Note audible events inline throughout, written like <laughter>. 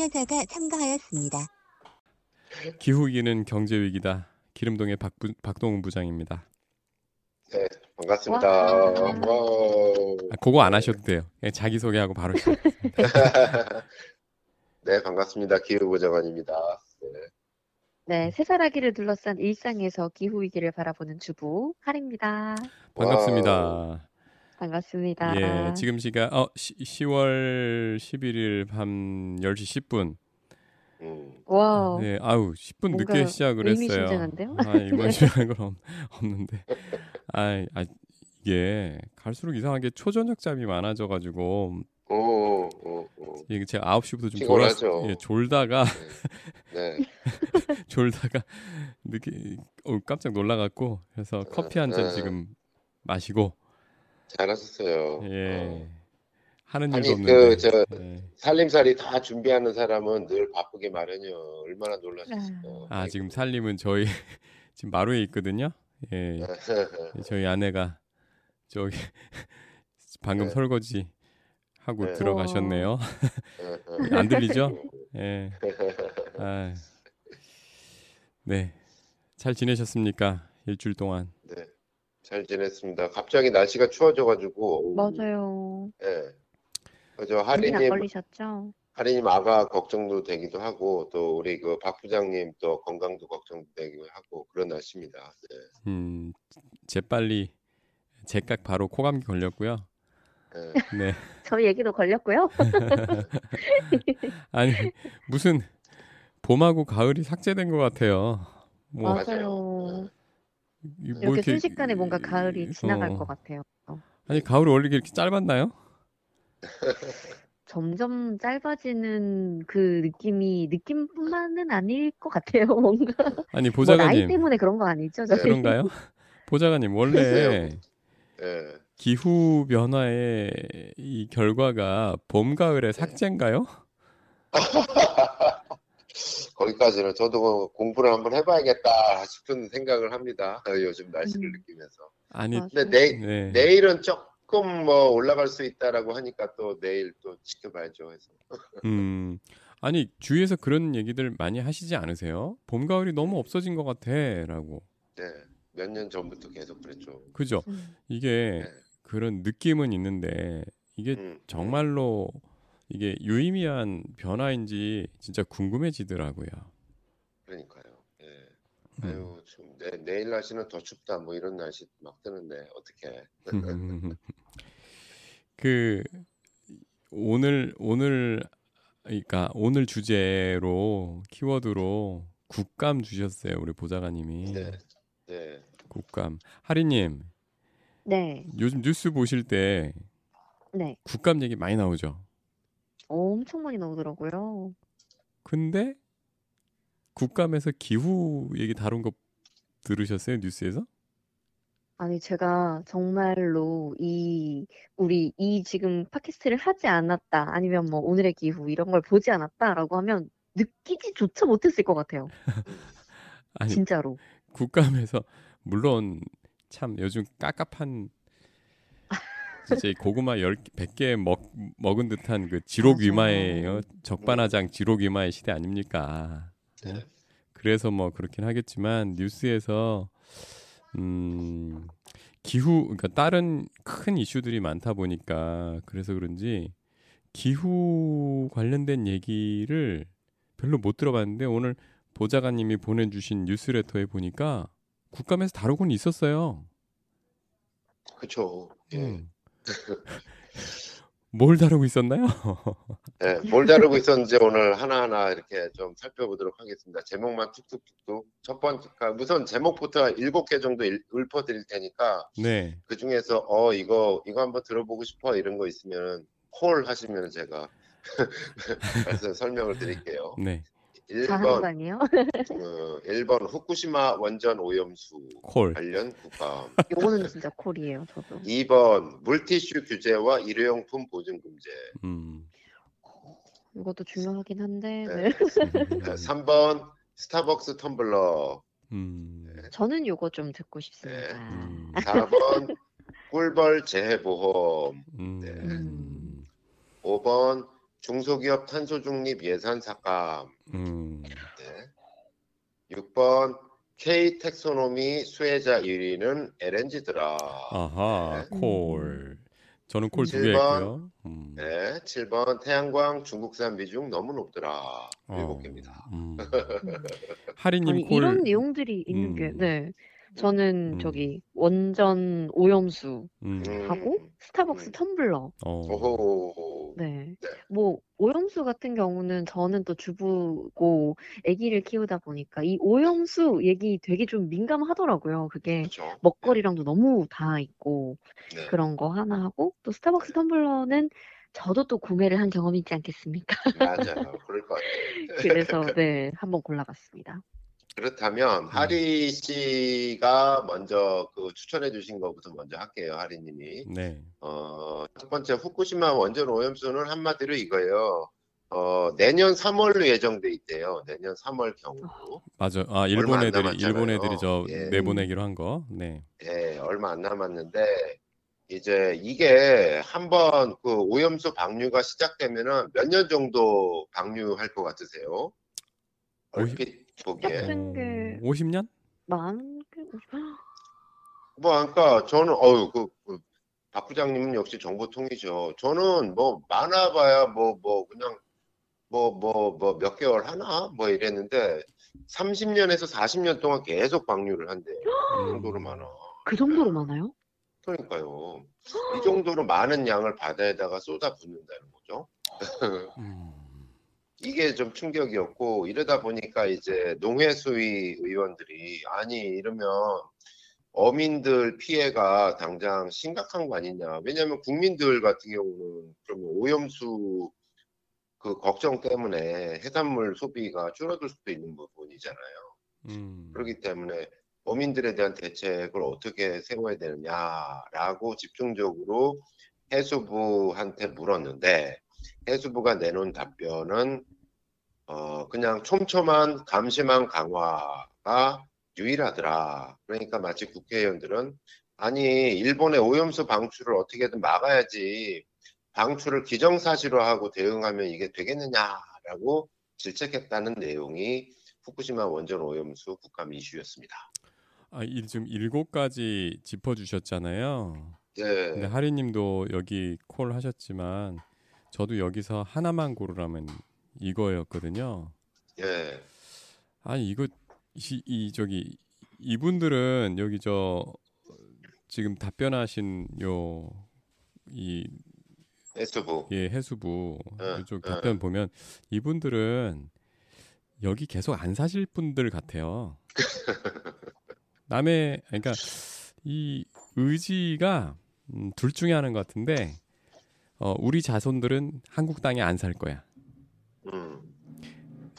참여자가 참가하였습니다. 기후위기는 경제위기다. 기름동의 박부, 박동훈 부장입니다. 네, 반갑습니다. 와. 와우. 아, 그거 안 하셔도 돼요. 그냥 자기소개하고 바로 시작. <laughs> 네, 반갑습니다. 기후보좌관입니다. 네. 네, 세 살 아기를 둘러싼 일상에서 기후위기를 바라보는 주부, 할입니다. 반갑습니다. 반갑습니다. 예, 지금 시각 어, 시, 10월 11일 밤 10시 10분. 음, 와, 네, 아우 10분 늦게 시작을 했어요. 의미심장한데요? 아, 의미심장한 건 없, 없는데. 아, 아, 이게 갈수록 이상하게 초저녁 잠이 많아져 가지고 오, 오, 오. 이게 제가 9시부터 좀 졸았, 피곤하죠. 예, 졸다가 네, <laughs> 졸다가 늦게 어, 깜짝 놀라 갖고 그래서 커피 한잔 네. 지금 마시고 잘하셨어요. 예 어. 하는 아니, 일도 그, 없는데 저, 예. 살림살이 다 준비하는 사람은 늘 바쁘게 마련이요. 얼마나 놀라셨어요. 아 지금 살림은 저희 <laughs> 지금 마루에 있거든요. 예 <laughs> 저희 아내가 저기 <laughs> 방금 네. 설거지 하고 네. 들어가셨네요. 안 들리죠? 예. 아, 네. 잘 지내셨습니까? 일주일 동안. 네, 잘 지냈습니다. 갑자기 날씨가 추워져가지고. 맞아요. 예. 그저 감기 안 하리님, 걸리셨죠? 하리님 아가 걱정도 되기도 하고, 또 우리 그 박 부장님 또 건강도 걱정도 되기도 하고, 그런 날씨입니다. 네. 음, 재빨리 제깍 바로 코감기 걸렸고요. 예. 네. <laughs> 저희 얘기도 걸렸고요. <laughs> 아니, 무슨 봄하고 가을이 삭제된 것 같아요. 뭐, 맞아요. 이- 뭐 이렇게 순식간에 뭔가 가을이 지나갈 어. 것 같아요. 아니, 가을이 원래 이렇게 짧았나요? <laughs> 점점 짧아지는 그 느낌이 느낌뿐만은 아닐 것 같아요. <laughs> 뭔가 아니, 뭐 나이 보좌관님. 때문에 그런 거 아니죠? 저희? 그런가요? <laughs> 보좌관님, 원래. 예. 기후 변화의 이 결과가 봄, 가을의 삭제인가요? 거기까지는 저도 그 공부를 한번 해봐야겠다 싶은 생각을 합니다. 어, 요즘 날씨를 음. 느끼면서. 아니. 근데 내, 네. 내일은 조금 뭐 올라갈 수 있다라고 하니까 또 내일 또 지켜봐야죠. 해서. 음, 아니, 주위에서 그런 얘기들 많이 하시지 않으세요? 봄, 가을이 너무 없어진 것 같아, 라고. 네. 몇 년 전부터 계속 그랬죠. 그죠? 음. 이게 네. 그런 느낌은 있는데, 이게 음, 정말로 이게 유의미한 변화인지 진짜 궁금해지더라고요. 그러니까요. 예. 음. 아유, 좀 내, 내일 날씨는 더 춥다 뭐 이런 날씨 막 뜨는데 어떻게? <laughs> 그 오늘 오늘 그러니까 오늘 주제로 키워드로 국감 주셨어요 우리 보좌관님이 네. 네. 국감 하리님 네, 요즘 뉴스 보실 때 네. 국감 얘기 많이 나오죠 엄청 많이 나오더라고요. 근데 국감에서 기후 얘기 다룬 거 들으셨어요 뉴스에서 아니, 제가 정말로 이, 우리 이 지금 팟캐스트를 하지 않았다, 아니면 뭐 오늘의 기후 이런 걸 보지 않았다라고 하면 느끼지조차 못했을 것 같아요. <laughs> 아니 진짜로. 국감에서 물론 참 요즘 깝깝한 진짜 이 고구마 10, 100개 먹, 먹은 듯한 그 지록. 위마의 어, 적반하장 지록 위마의 시대 아닙니까? 네. 그래서 뭐 그렇긴 하겠지만 뉴스에서 음 기후 그러니까 다른 큰 이슈들이 많다 보니까 그래서 그런지 기후 관련된 얘기를 별로 못 들어봤는데 오늘 보좌관님이 보내주신 뉴스레터에 보니까 국감에서 다루고는 있었어요. 그렇죠. 예. 음. 뭘 다루고 있었나요? <laughs> 네, 뭘 다루고 있었는지 오늘 하나하나 이렇게 좀 살펴보도록 하겠습니다. 제목만 툭툭툭툭. 첫 번째, 그러니까 우선 제목부터 일곱 개 정도 일- 읊어드릴 테니까 네. 그 중에서 어 이거 이거 한번 들어보고 싶어 이런 거 있으면 콜 하시면 제가 <laughs> 그래서 설명을 드릴게요. 네. 다 하는 거 1번 아니에요? 어, 1번 후쿠시마 원전 오염수 콜. 관련 국감. 요거는 진짜 콜이에요, 저도. 2번 물티슈 규제와 일회용품 보증 금제. 음. 이것도 중요하긴 한데, 네. 네. 3번 스타벅스 텀블러. 음. 저는 요거 좀 듣고 네. 싶습니다. 음. 4번 꿀벌 재해 보험. 음. 네. 음. 5번 중소기업 탄소 중립 예산 삭감. 음. 네. 6번 K 텍소노미 수혜자 1위는 LNG더라. 아하, 네. 콜. 저는 콜 두개칠 번. 했고요. 음. 네. 7번 태양광 중국산 비중 너무 높더라. 어, 7개입니다. 음. <laughs> 음. 하리님 아니 콜. 이런 내용들이 있는 게 음. 네. 저는 음. 저기 원전 오염수 음. 하고 스타벅스 음. 텀블러 어. 오호. 네. 네. 뭐 오염수 같은 경우는 저는 또 주부고 아기를 키우다 보니까 이 오염수 얘기 되게 좀 민감하더라고요. 그게 그렇죠. 먹거리랑도 너무 닿아 있고 네. 그런 거 하나 하고 또 스타벅스 텀블러는 저도 또 구매를 한 경험이 있지 않겠습니까? 맞아요. 그럴 것 같아요. <laughs> 그래서 <laughs> 네, 한번 골라봤습니다. 그렇다면 하리 씨가 먼저 그 추천해 주신 것부터 먼저 할게요. 하리 님이. 네. 어, 첫 번째 후쿠시마 원전 오염수는 한마디로 이거예요. 어, 내년 3월로 예정돼 있대요. 내년 3월 경우. 맞아. 아, 일본 안 애들이 남았잖아요. 일본 애들이 저 예. 내보내기로 한 거. 네. 예, 얼마 안 남았는데 이제 이게 한번 그 오염수 방류가 시작되면은 몇 년 정도 방류할 것 같으세요? 얼핏 보기에. 같은 게- 50년? 만 뭐, 그러니까 저는 어유 그, 그, 박 부장님은 역시 정보통이죠. 저는 뭐 많아봐야 뭐 뭐 그냥 뭐 뭐 뭐 몇 개월 하나 뭐 이랬는데 30년에서 40년 동안 계속 방류를 한대요. 그 정도로 많아. 그 정도로 많아요? 그러니까요. 이 정도로 많은 양을 바다에다가 쏟아 붓는다는 거죠. 음. 이게 좀 충격이었고 이러다 보니까 이제 농해수위 의원들이 아니 이러면 어민들 피해가 당장 심각한 거 아니냐. 왜냐하면 국민들 같은 경우는 그러면 오염수 그 걱정 때문에 해산물 소비가 줄어들 수도 있는 부분이잖아요. 음. 그렇기 때문에 어민들에 대한 대책을 어떻게 세워야 되느냐라고 집중적으로 해수부한테 물었는데 해수부가 내놓은 답변은 어 그냥 촘촘한 감시망 강화가 유일하더라. 그러니까 마치 국회의원들은 아니 일본의 오염수 방출을 어떻게든 막아야지 방출을 기정사실로 하고 대응하면 이게 되겠느냐라고 질책했다는 내용이 후쿠시마 원전 오염수 국감 이슈였습니다. 아, 이 지금 일곱 가지 짚어 주셨잖아요. 네. 근데 하리님도 여기 콜 하셨지만 저도 여기서 하나만 고르라면 이거였거든요. 예. 아니 이거 이, 이 저기 이분들은 여기 저 지금 답변하신 요이 해수부. 예, 해수부 예, 이쪽 예. 답변 보면 이분들은 여기 계속 안 사실 분들 같아요. 남의 그러니까 이 의지가 음, 둘 중에 하나인 것 같은데 어, 우리 자손들은 한국 땅에 안 살 거야. 음.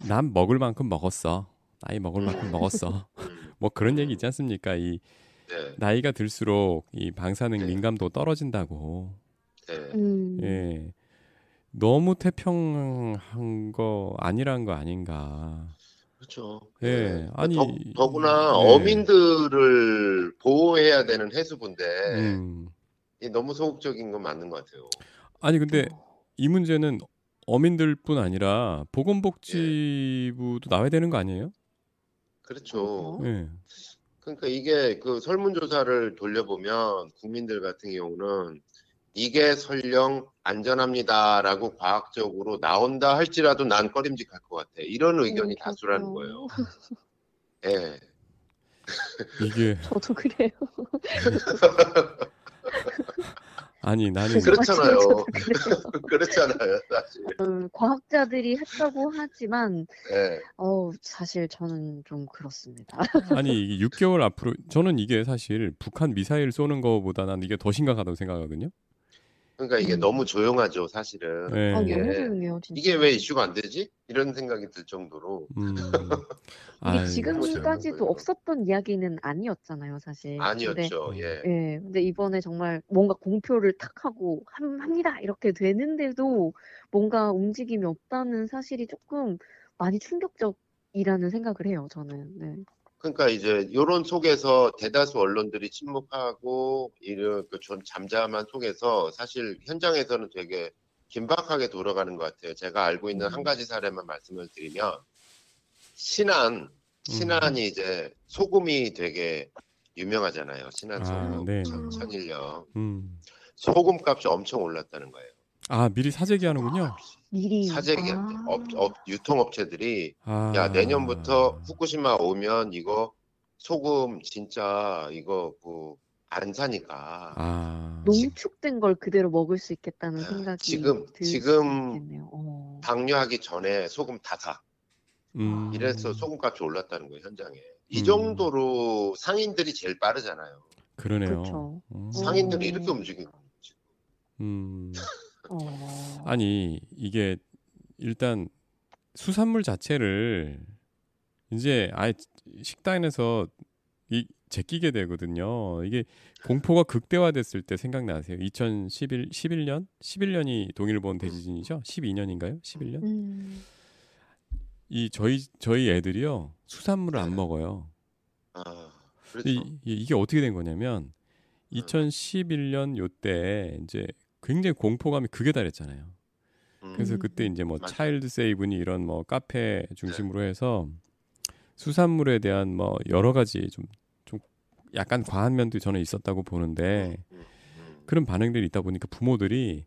난 먹을 만큼 먹었어. 나이 먹을 만큼 먹었어. 음. 뭐 그런 얘기 있지 않습니까? 이 네. 나이가 들수록 이 방사능 네. 민감도 떨어진다고. 네. 음. 예. 너무 태평한 거 아니란 거 아닌가. 그렇죠. 예, 네. 아니, 더, 더구나 네. 어민들을 보호해야 되는 해수부인데 음. 이 너무 소극적인 건 맞는 것 같아요. 아니 근데 어. 이 문제는 어민들뿐 아니라 보건복지부도 나와야 되는 거 아니에요? 그렇죠. 어? 예. 그러니까 이게 그 설문조사를 돌려보면 국민들 같은 경우는 이게 설령 안전합니다라고 과학적으로 나온다 할지라도 난 꺼림직할 것 같아. 이런 의견이 음, 다수라는. 거예요. <laughs> 예. 이게 저도 그래요. <laughs> <laughs> 아니 나는 그렇잖아요. <laughs> <laughs> 그렇잖아요, 사실. 음, 과학자들이 했다고 하지만 예. 어 사실 저는 좀 그렇습니다. <laughs> 아니 이게 6개월 앞으로 저는 이게 사실 북한 미사일 쏘는 거보다 난 이게 더 심각하다고 생각하거든요. 그러니까 이게 음. 너무 조용하죠, 사실은. 예. 아, 이게- 너무 조용해요, 진짜. 이게 왜 이슈가 안 되지? 이런 생각이 들 정도로 음. <laughs> 이게 지금까지도. 없었던 이야기는 아니었잖아요, 사실. 근데 아니었죠. 예. 예, 근데 이번에 정말 뭔가 공표를 탁 하고 함- 합니다 이렇게 되는데도 뭔가 움직임이 없다는 사실이 조금 많이 충격적이라는 생각을 해요, 저는. 네. 그러니까 이제 이런 속에서 대다수 언론들이 침묵하고 이런 그좀 잠잠한 속에서 사실 현장에서는 되게 긴박하게 돌아가는 것 같아요. 제가 알고 있는 음. 한 가지 사례만 말씀을 드리면 신안 신안이 이제 소금이 되게 유명하잖아요. 신안 아, 소금 네. 천- 천일염 음. 소금 값이 엄청 올랐다는 거예요. 아, 미리 사재기 하는군요. 미리 사재기한대 아. 업, 업, 유통업체들이 아. 야 내년부터 후쿠시마 오면 이거 소금 진짜 이거 그 안 사니까 아. 농축된 걸 그대로 먹을 수 있겠다는 아, 생각이 지금- 들 지금. 어. 방류하기 전에 소금 다 사. 음. 이래서 소금값이 올랐다는 거예요 현장에. 이 음. 정도로 상인들이 제일 빠르잖아요. 그러네요. 그렇죠. 음. 상인들이 음. 이렇게 움직이고 음. 어. 아니, 이게 일단 수산물 자체를 이제 아예 식당에서 이 제끼게 되거든요. 이게 공포가 극대화됐을 때 생각나세요? 2011 11년? 11년이 동일본 대지진이죠? 12년인가요? 11년? 음. 이 저희 저희 애들이요. 수산물을 안 네. 먹어요. 아, 그렇죠. 이, 이- 이게 어떻게 된 거냐면 2011년 요때 이제 굉장히 공포감이 극에 달했잖아요. 음, 그래서 음. 그때 이제 뭐 맞아요. 차일드 세이브니 이런 뭐 카페 중심으로 해서 수산물에 대한 뭐 여러 가지 좀 좀 약간 과한 면도 저는 있었다고 보는데 음, 음, 그런 반응들이 있다 보니까 부모들이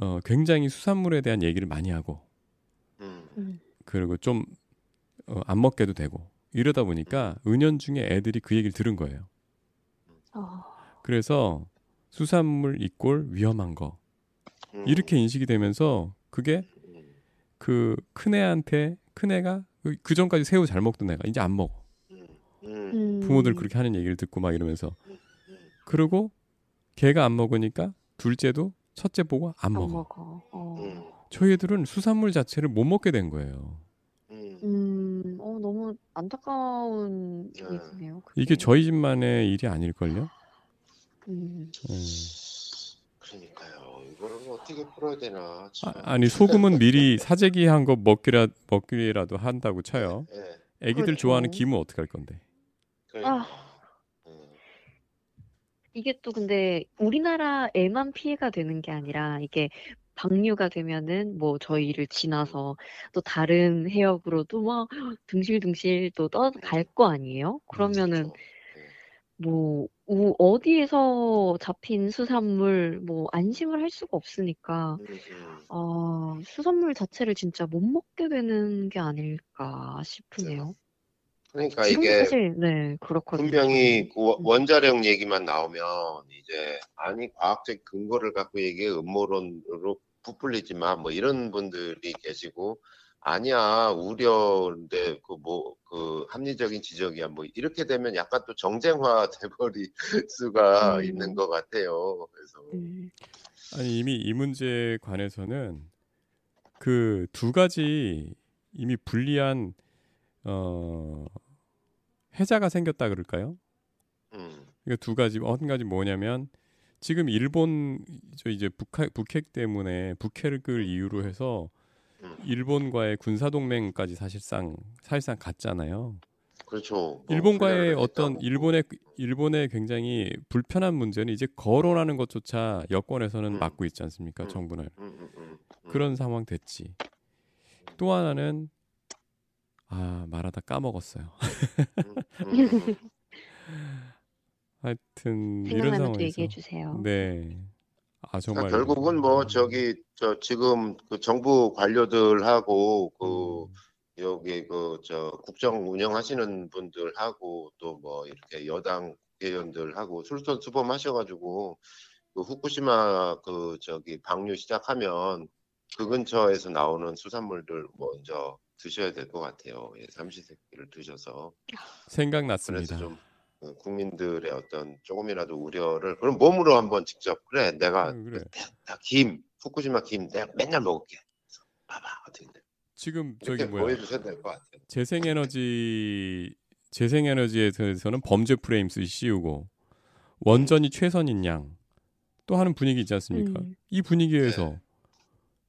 어 굉장히 수산물에 대한 얘기를 많이 하고 음, 음. 그리고 좀 어, 안 먹게도 되고 이러다 보니까 은연중에 애들이 그 얘기를 들은 거예요. 어. 그래서 수산물 이꼴 위험한 거 음, 이렇게 인식이 되면서 그게 음, 그 큰애한테 큰애가 그- 그 전까지 새우 잘 먹던 애가 이제 안 먹어. 음. 부모들 그렇게 하는 얘기를 듣고 막 이러면서 음. 그러고 걔가 안 먹으니까 둘째도 첫째 보고 안 안 먹어. 먹어. 어. 음, 저희 애들은 수산물 자체를 못 먹게 된 거예요. 음. 음, 어, 너무 안타까운 네. 얘기네요. 그게. 이게 저희 집만의 일이 아닐걸요? 음. 음. 그러니까요. 이거를 어떻게 풀어야 되나. 참. 아, 니 소금은 미리 사재기 한 거 먹기라 먹기라도 한다고 쳐요. 예, 애기들 그렇죠. 좋아하는 김은 어떻게 할 건데? 그러니까. 아. 음, 이게 또 근데 우리나라에만 피해가 되는 게 아니라 이게 방류가 되면은 뭐 저희를 지나서 또 다른 해역으로도 막 등실등실 또 떠갈 거 아니에요? 그러면은 그렇죠. 뭐 우- 어디에서 잡힌 수산물 뭐 안심을 할 수가 없으니까 음, 음. 아, 수산물 자체를 진짜 못 먹게 되는 게 아닐까 싶으네요. 그러니까 지금도 이게 사실 네 그렇거든요. 분명히 그 원- 음. 원자력 얘기만 나오면 이제 아니 과학적 근거를 갖고 얘기해 음모론으로 부풀리지 마 뭐 이런 분들이 계시고 아니야 우려인데 그 뭐 그 합리적인 지적이야 뭐 이렇게 되면 약간 또 정쟁화 <laughs> 돼버릴 수가 음. 있는 것 같아요. 그래서 음, 아니 이미 이 문제에 관해서는 그 두 가지 이미 불리한 어 해자가 생겼다 그럴까요? 음, 그러니까 두 가지 한 가지 뭐냐면 지금 일본 저 이제 북핵 북핵 때문에 북핵을 이유로 해서 음. 일본과의 군사 동맹까지 사실상 사실상 갔잖아요. 그렇죠. 뭐 일본과의 어떤 했다고. 일본의 일본의 굉장히 불편한 문제는 이제 거론하는 것조차 여권에서는 음. 막고 있지 않습니까? 음. 정부는 음, 음, 음, 음. 그런 상황 됐지. 또 하나는 아 말하다 까먹었어요. 음, 음, 음. <laughs> 하여튼 이런 상황에서 얘 아 그러니까 정말 결국은 뭐 저기 저 지금 그 정부 관료들하고 그 음, 여기 그 저 국정 운영하시는 분들하고 또 뭐 이렇게 여당 국회의원들하고 술선수범 하셔가지고 그 후쿠시마 그 저기 방류 시작하면 그 근처에서 나오는 수산물들 먼저 드셔야 될 것 같아요. 예, 삼시세끼를 드셔서 생각났습니다. 어, 국민들의 어떤 조금이라도 우려를 그럼 몸으로 한번 직접 그래 내가 음, 그래. 나김 후쿠시마 김 내가 맨날 먹을게. 봐봐 어떻게 돼. 지금 저기 뭐야 보여주셔야 될것 같아요. 재생에너지 재생에너지에 대해서는 범죄 프레임 쓰 씌우고 원전이 최선인 양 또 하는 분위기 있지 않습니까? 음. 이 분위기에서 네.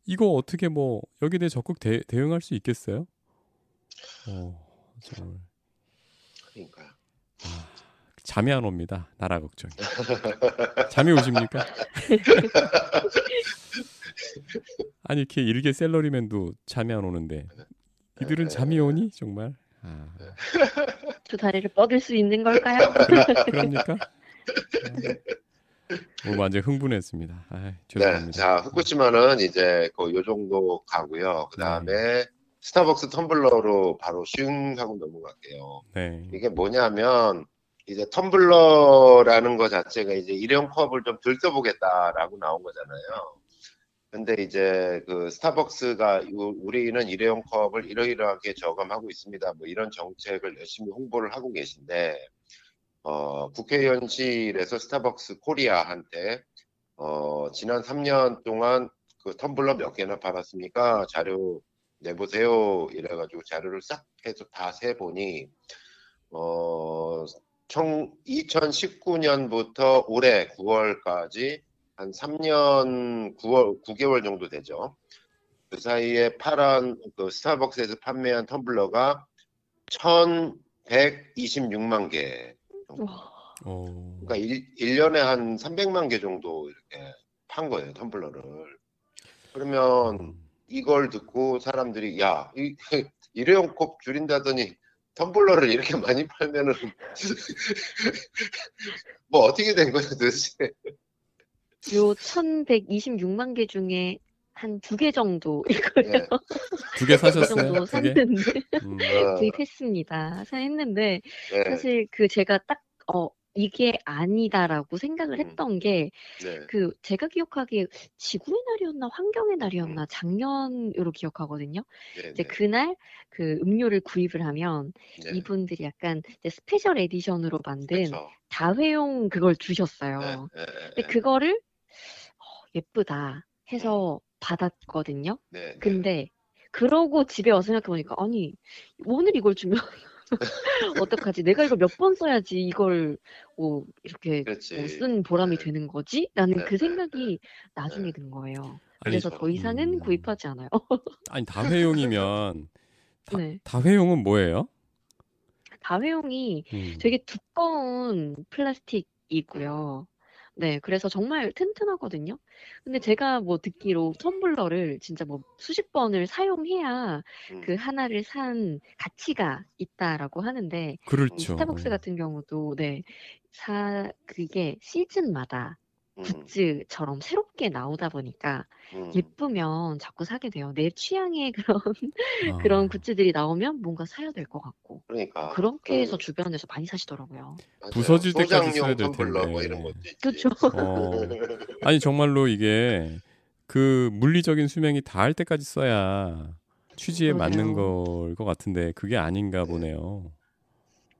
이거 어떻게 뭐 여기에 대해 적극 대, 대응할 수 있겠어요? 어, 정말 그러니까 아, 잠이 안 옵니다. 나라 걱정이. 잠이 오십니까? <laughs> 아니 이렇게 일개 셀러리맨도 잠이 안 오는데 이들은 잠이 오니 정말? 아, 두 다리를 뻗을 수 있는 걸까요? 그러, 그럽니까? 오늘 완전 흥분했습니다. 아, 네, 죄송합니다. 자, 후쿠시마는 이제 그요 정도 가고요. 그 다음에 스타벅스 텀블러로 바로 슝 하고 넘어갈게요. 네. 이게 뭐냐면 이제 텀블러라는 거 자체가 이제 일회용 컵을 좀 들떠보겠다라고 나온 거잖아요. 근데 이제 그 스타벅스가 우- 우리는 일회용 컵을 이러이러하게 저감하고 있습니다. 뭐 이런 정책을 열심히 홍보를 하고 계신데 어, 국회의원실에서 스타벅스 코리아한테 어, 지난 3년 동안 그 텀블러 몇 개나 팔았습니까? 자료 내보세요. 이래가지고 자료를 싹 해서 다 세보니 어, 청, 2019년부터 올해 9월까지 한 3년 9월, 9개월 정도 되죠. 그 사이에 팔은 그 스타벅스에서 판매한 텀블러가 1,126만 개. 정도. 그러니까 일, 1년에 한 300만 개 정도 이렇게 판 거예요, 텀블러를. 그러면 음, 이걸 듣고 사람들이 야, 이, <laughs> 일회용 컵 줄인다더니 텀블러를 이렇게 많이 팔면은 <laughs> 뭐 어떻게 된 거야 도대체? 요 1126만 개 중에 한 두 개 정도 이걸 예. 두개 그 사셨어요? 정도 두 개? 샀는데 음, 어, 구입했습니다. 사했는데 네, 사실 그 제가 딱 어, 이게 아니다라고 생각을 음. 했던 게 네, 그 제가 기억하기에 지구의 날이었나 환경의 음. 날이었나 작년으로 기억하거든요. 네, 이제 네, 그날 그 음료를 구입을 하면 네. 이분들이 약간 special edition으로 만든 그쵸. 다회용 그걸 주셨어요. 네, 네, 근데 그거를 어, 예쁘다 해서 받았거든요. 네, 네. 근데 그러고 집에 와서 생각해보니까 아니 오늘 이걸 주면 <laughs> 어떡하지? 내가 이걸 몇 번 써야지 이걸 뭐 이렇게 그렇지. 뭐쓴 보람이 네. 되는 거지? 라는 네, 그 네, 생각이 나중에 든 거예요. 아니, 그래서 더 이상은 음. 구입하지 않아요. <laughs> 아니 다회용이면 다, 네. 다회용은 뭐예요? 다회용이 음, 되게 두꺼운 플라스틱이고요. 네, 그래서 정말 튼튼하거든요. 근데 제가 뭐 듣기로 텀블러를 진짜 뭐 수십 번을 사용해야 음, 그 하나를 산 가치가 있다라고 하는데 그렇죠. 스타벅스 같은 경우도 네, 사 그게 시즌마다 음, 굿즈처럼 새롭게 나오다 보니까 음. 예쁘면 자꾸 사게 돼요. 내 취향의 <laughs> 그런 아, 그런 굿즈들이 나오면 뭔가 사야 될 것 같고 그러니까 그렇게 해서 그, 주변에서 많이 사시더라고요. 맞아요. 부서질 때까지 소장용 써야 될 텀블러 뭐 텐데. 이런 것도 있지. 그렇죠. <laughs> 어, 아니 정말로 이게 그 물리적인 수명이 닿을 때까지 써야 취지에 맞는 맞아요. 걸 것 같은데 그게 아닌가 보네요.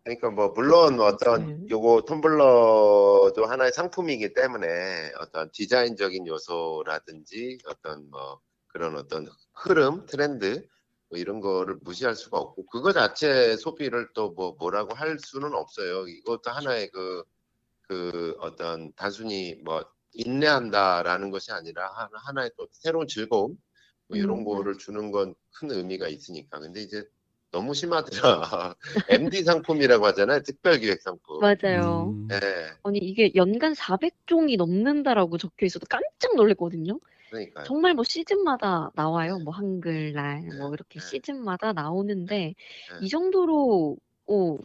그러니까 뭐 물론 어떤 네. 요거 텀블러도 하나의 상품이기 때문에 어떤 디자인적인 요소라든지 어떤 뭐 그런 어떤 흐름, 트렌드 뭐 이런 거를 무시할 수가 없고 그거 자체 소비를 또 뭐 뭐라고 할 수는 없어요. 이것도 하나의 그, 그 어떤 단순히 뭐 인내한다라는 것이 아니라 하나- 하나의 또 새로운 즐거움 뭐 이런 음, 거를 주는 건 큰 의미가 있으니까. 근데 이제 너무 심하더라. <laughs> MD 상품이라고 하잖아요. 특별 기획 상품. 맞아요. 음, 네, 아니 이게 연간 400종이 넘는다라고 적혀 있어도 깜짝 놀랐거든요. 그러니까요. 정말 뭐 시즌마다 나와요. 뭐 한글날 뭐 이렇게 네. 시즌마다 나오는데 네. 이 정도로 오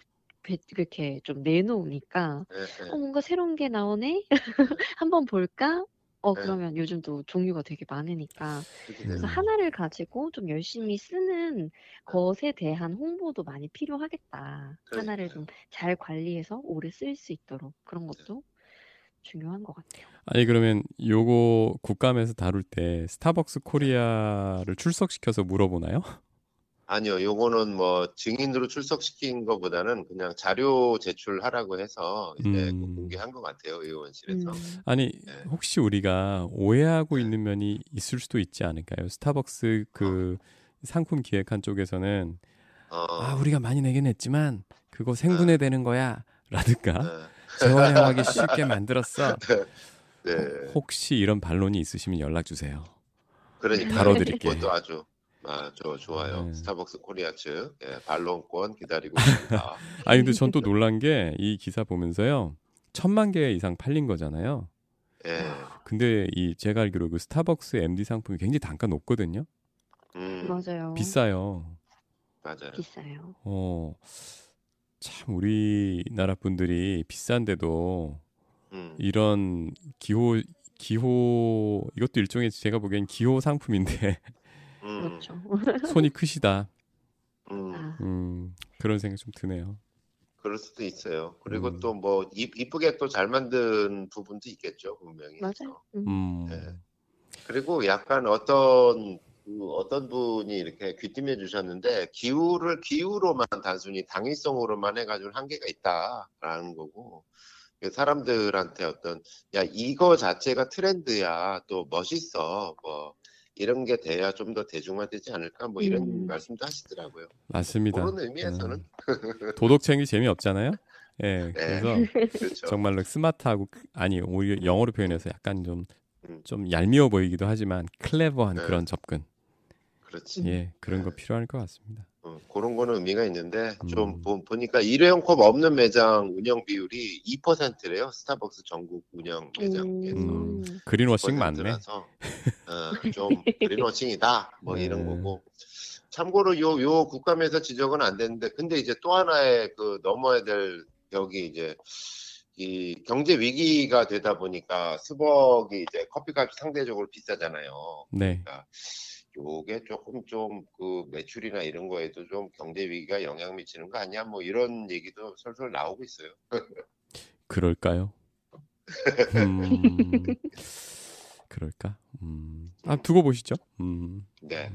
배- 이렇게 좀 내놓으니까 네, 네. 어 뭔가 새로운 게 나오네. <laughs> 한번 볼까? 어 네. 그러면 요즘 또 종류가 되게 많으니까. 그래서 돼서. 하나를 가지고 좀 열심히 쓰는 것에 대한 홍보도 많이 필요하겠다. 하나를 좀 잘 관리해서 오래 쓸 수 있도록 그런 것도 중요한 것 같아요. 아니 그러면 요거 국감에서 다룰 때 스타벅스 코리아를 출석시켜서 물어보나요? 아니요, 요거는 뭐 증인으로 출석시킨 것보다는 그냥 자료 제출하라고 해서 이제 음. 공개한 것 같아요, 의원실에서. 음, 아니 네. 혹시 우리가 오해하고 있는 면이 있을 수도 있지 않을까요? 스타벅스 그 상품 기획한 쪽에서는 어, 아 우리가 많이 내긴 했지만 그거 생분해 되는 거야 라든가 네. 재활용하기 쉽게 만들었어. <laughs> 네. 혹시 이런 반론이 있으시면 연락 주세요. 그러니까 다뤄드릴게요. 그것도 아주 아, 저 좋아요. 네. 스타벅스 코리아 측 예, 반론권 기다리고 있습니다. <laughs> 아니 근데 전 또 놀란 게 이 기사 보면서요. 천만 개 이상 팔린 거잖아요. 예. 근데 이 제가 알기로 그 스타벅스 MD 상품이 굉장히 단가 높거든요. 음, 맞아요. 비싸요. 맞아요. 비싸요. 어, 참 우리나라 분들이 비싼데도 음, 이런 기호 기호 이것도 일종의 제가 보기엔 기호 상품인데 음, 그렇죠. <laughs> 손이 크시다. 음, 아, 음, 그런 생각 좀 드네요. 그럴 수도 있어요. 그리고 음. 또뭐 이쁘게 또 잘 만든 부분도 있겠죠, 분명히. 맞아요. 음, 네. 그리고 약간 어떤 그 어떤 분이 이렇게 귀띔해 주셨는데 기후를 기후로만 단순히 당위성으로만 해가지고 한계가 있다라는 거고 그 사람들한테 어떤 야 이거 자체가 트렌드야 또 멋있어 뭐 이런 게 돼야 좀 더 대중화되지 않을까 뭐 이런 음. 말씀도 하시더라고요. 맞습니다. 그런 의미에서는 도덕책이 재미 없잖아요. 예, 네. 그래서 <laughs> 그렇죠. 정말로 스마트하고 크- 아니 오히려 영어로 표현해서 약간 좀좀 음. 얄미워 보이기도 하지만 클레버한 네. 그런 접근. 그렇지. 예, 그런 거 네. 필요할 것 같습니다. 어, 그런 거는 의미가 있는데 좀 음. 보, 보니까 일회용 컵 없는 매장 운영 비율이 2%래요. 스타벅스 전국 운영 매장에서. 음. 그린워싱 많네. 2%라서 어, 좀 그린워싱이다 뭐 이런 네. 거고. 참고로 요 요 국감에서 지적은 안 됐는데 근데 이제 또 하나의 그 넘어야 될 벽이 이제 이 경제 위기가 되다 보니까 스벅이 이제 커피값이 상대적으로 비싸잖아요. 네. 요게 조금 좀 그 매출이나 이런 거에도 좀 경제 위기가 영향 미치는 거 아니야? 뭐 이런 얘기도 솔솔 나오고 있어요. <laughs> 그럴까요? 음, 그럴까? 음. 아, 두고 보시죠. 음. 네.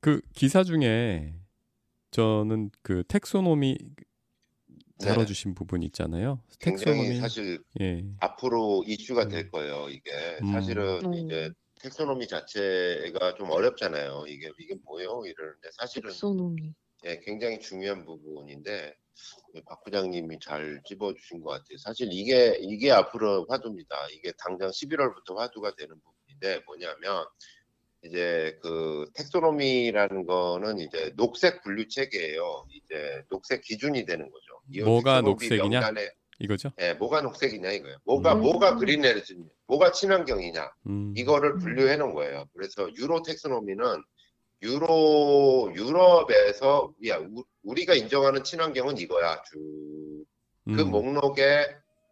그 기사 중에 저는 그 텍소노미 네. 다뤄주신 부분 있잖아요. 텍소노미. 사실 예. 앞으로 이슈가 음. 될 거예요. 이게 음. 사실은 음. 이제 텍소노미 자체가 좀 어렵잖아요. 이게 이게 뭐예요? 이러는데 사실은 texonomy. 예, 굉장히 중요한 부분인데 박 부장님이 잘 찝어주신 것 같아요. 사실 이게 이게 앞으로 화두입니다. 이게 당장 11월부터 화두가 되는 부분인데 뭐냐면 이제 그 텍소노미라는 거는 이제 녹색 분류 체계예요. 이제 녹색 기준이 되는 거죠. 이 뭐가 텍소노미 녹색이냐? 명단에 이거죠? 예, 뭐가 녹색이냐 이거예요. 뭐가 음. 뭐가 그린 에너지냐, 뭐가 친환경이냐 음. 이거를 분류해 놓은 거예요. 그래서 유로 텍소노미는 유로 유럽에서 야 우- 우리가 인정하는 친환경은 이거야. 쭉그 음. 목록에